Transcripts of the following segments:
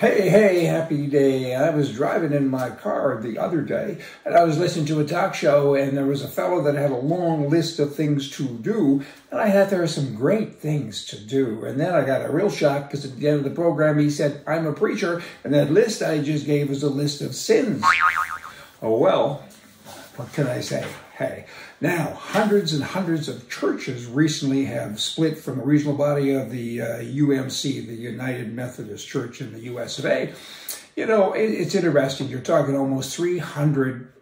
Hey, hey, happy day. I was driving in my car the other day and I was listening to a talk show and there was a fellow that had a long list of things to do and I thought there are some great things to do. And then I got a real shock because at the end of the program he said, I'm a preacher and that list I just gave was a list of sins. Oh well, what can I say? Now hundreds and hundreds of churches recently have split from the regional body of the uh, UMC, the United Methodist Church in the US of A. You know, it, it's interesting. You're talking almost 300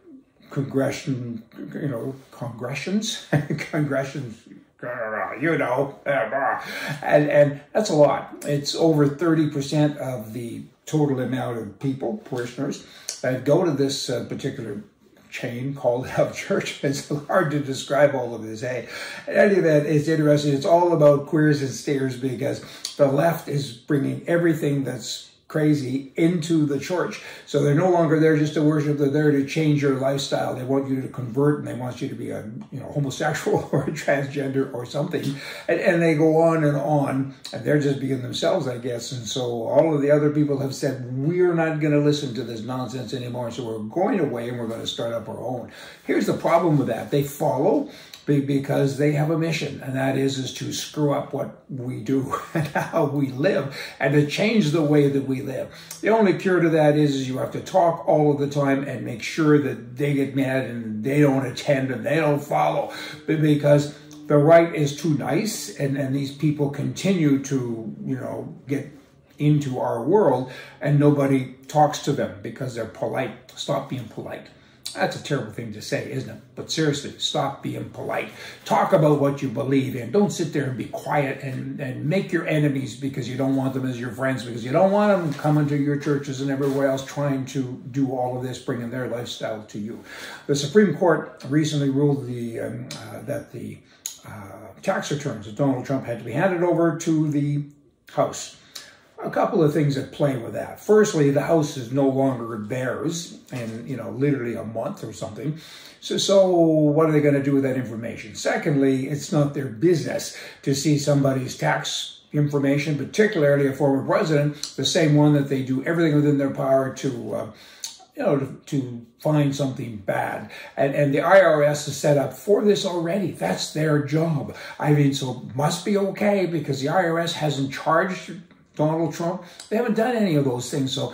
congression, you know, congressions, congressions, you know, and, and that's a lot. It's over 30% of the total amount of people, parishioners, that go to this uh, particular chain called Out Church. It's hard to describe all of this. Hey, in any event, it's interesting. It's all about queers and stairs because the left is bringing everything that's crazy into the church. So they're no longer there just to worship, they're there to change your lifestyle. They want you to convert and they want you to be a you know homosexual or transgender or something. And, and they go on and on and they're just being themselves, I guess. And so all of the other people have said, we're not going to listen to this nonsense anymore. So we're going away and we're going to start up our own. Here's the problem with that. They follow because they have a mission, and that is is to screw up what we do and how we live, and to change the way that we live. The only cure to that is, is you have to talk all of the time and make sure that they get mad and they don't attend and they don't follow, because the right is too nice, and and these people continue to you know get into our world, and nobody talks to them because they're polite. Stop being polite. That's a terrible thing to say, isn't it? But seriously, stop being polite. Talk about what you believe in. Don't sit there and be quiet and, and make your enemies because you don't want them as your friends, because you don't want them coming to your churches and everywhere else trying to do all of this, bringing their lifestyle to you. The Supreme Court recently ruled the, um, uh, that the uh, tax returns of Donald Trump had to be handed over to the House a couple of things at play with that. Firstly, the house is no longer theirs in, you know, literally a month or something. So, so what are they going to do with that information? Secondly, it's not their business to see somebody's tax information, particularly a former president, the same one that they do everything within their power to, uh, you know, to, to, find something bad. And, and the IRS is set up for this already. That's their job. I mean, so must be okay because the IRS hasn't charged Donald Trump. They haven't done any of those things, so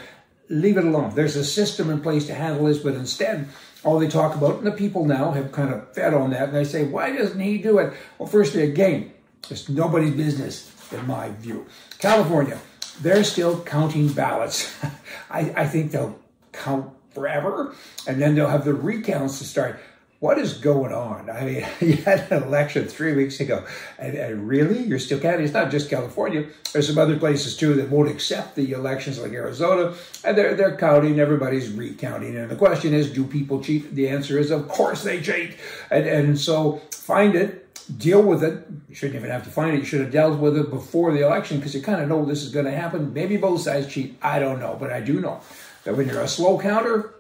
leave it alone. There's a system in place to handle this, but instead, all they talk about, and the people now have kind of fed on that, and they say, why doesn't he do it? Well, firstly, again, it's nobody's business, in my view. California, they're still counting ballots. I, I think they'll count forever, and then they'll have the recounts to start what is going on? I mean, you had an election three weeks ago, and, and, really, you're still counting. It's not just California. There's some other places too that won't accept the elections, like Arizona, and they're they're counting. Everybody's recounting, and the question is, do people cheat? The answer is, of course they cheat, and and so find it. Deal with it. You shouldn't even have to find it. You should have dealt with it before the election because you kind of know this is going to happen. Maybe both sides cheat. I don't know, but I do know that when you're a slow counter,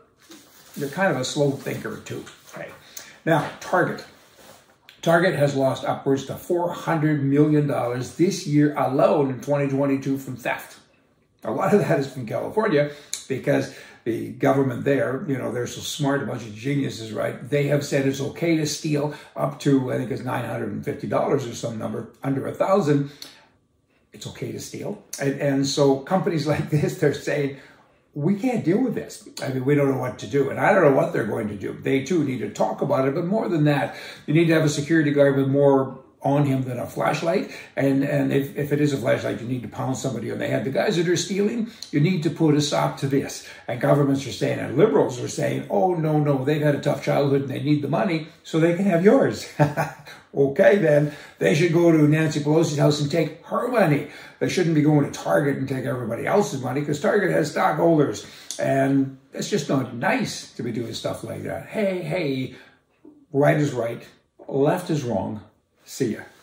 you're kind of a slow thinker too. Now, Target. Target has lost upwards to $400 million this year alone in 2022 from theft. A lot of that is from California because the government there, you know, they're so smart, a bunch of geniuses, right? They have said it's okay to steal up to, I think it's $950 or some number, under a thousand. It's okay to steal. And, and so companies like this, they're saying, we can't deal with this. I mean, we don't know what to do. And I don't know what they're going to do. They too need to talk about it. But more than that, you need to have a security guard with more on him than a flashlight. And and if, if it is a flashlight, you need to pound somebody on the head. The guys that are stealing, you need to put a stop to this. And governments are saying, and liberals are saying, oh, no, no, they've had a tough childhood and they need the money so they can have yours. okay, then they should go to Nancy Pelosi's house and take her money. They shouldn't be going to Target and take everybody else's money because Target has stockholders. And it's just not nice to be doing stuff like that. Hey, hey, right is right, left is wrong. See ya.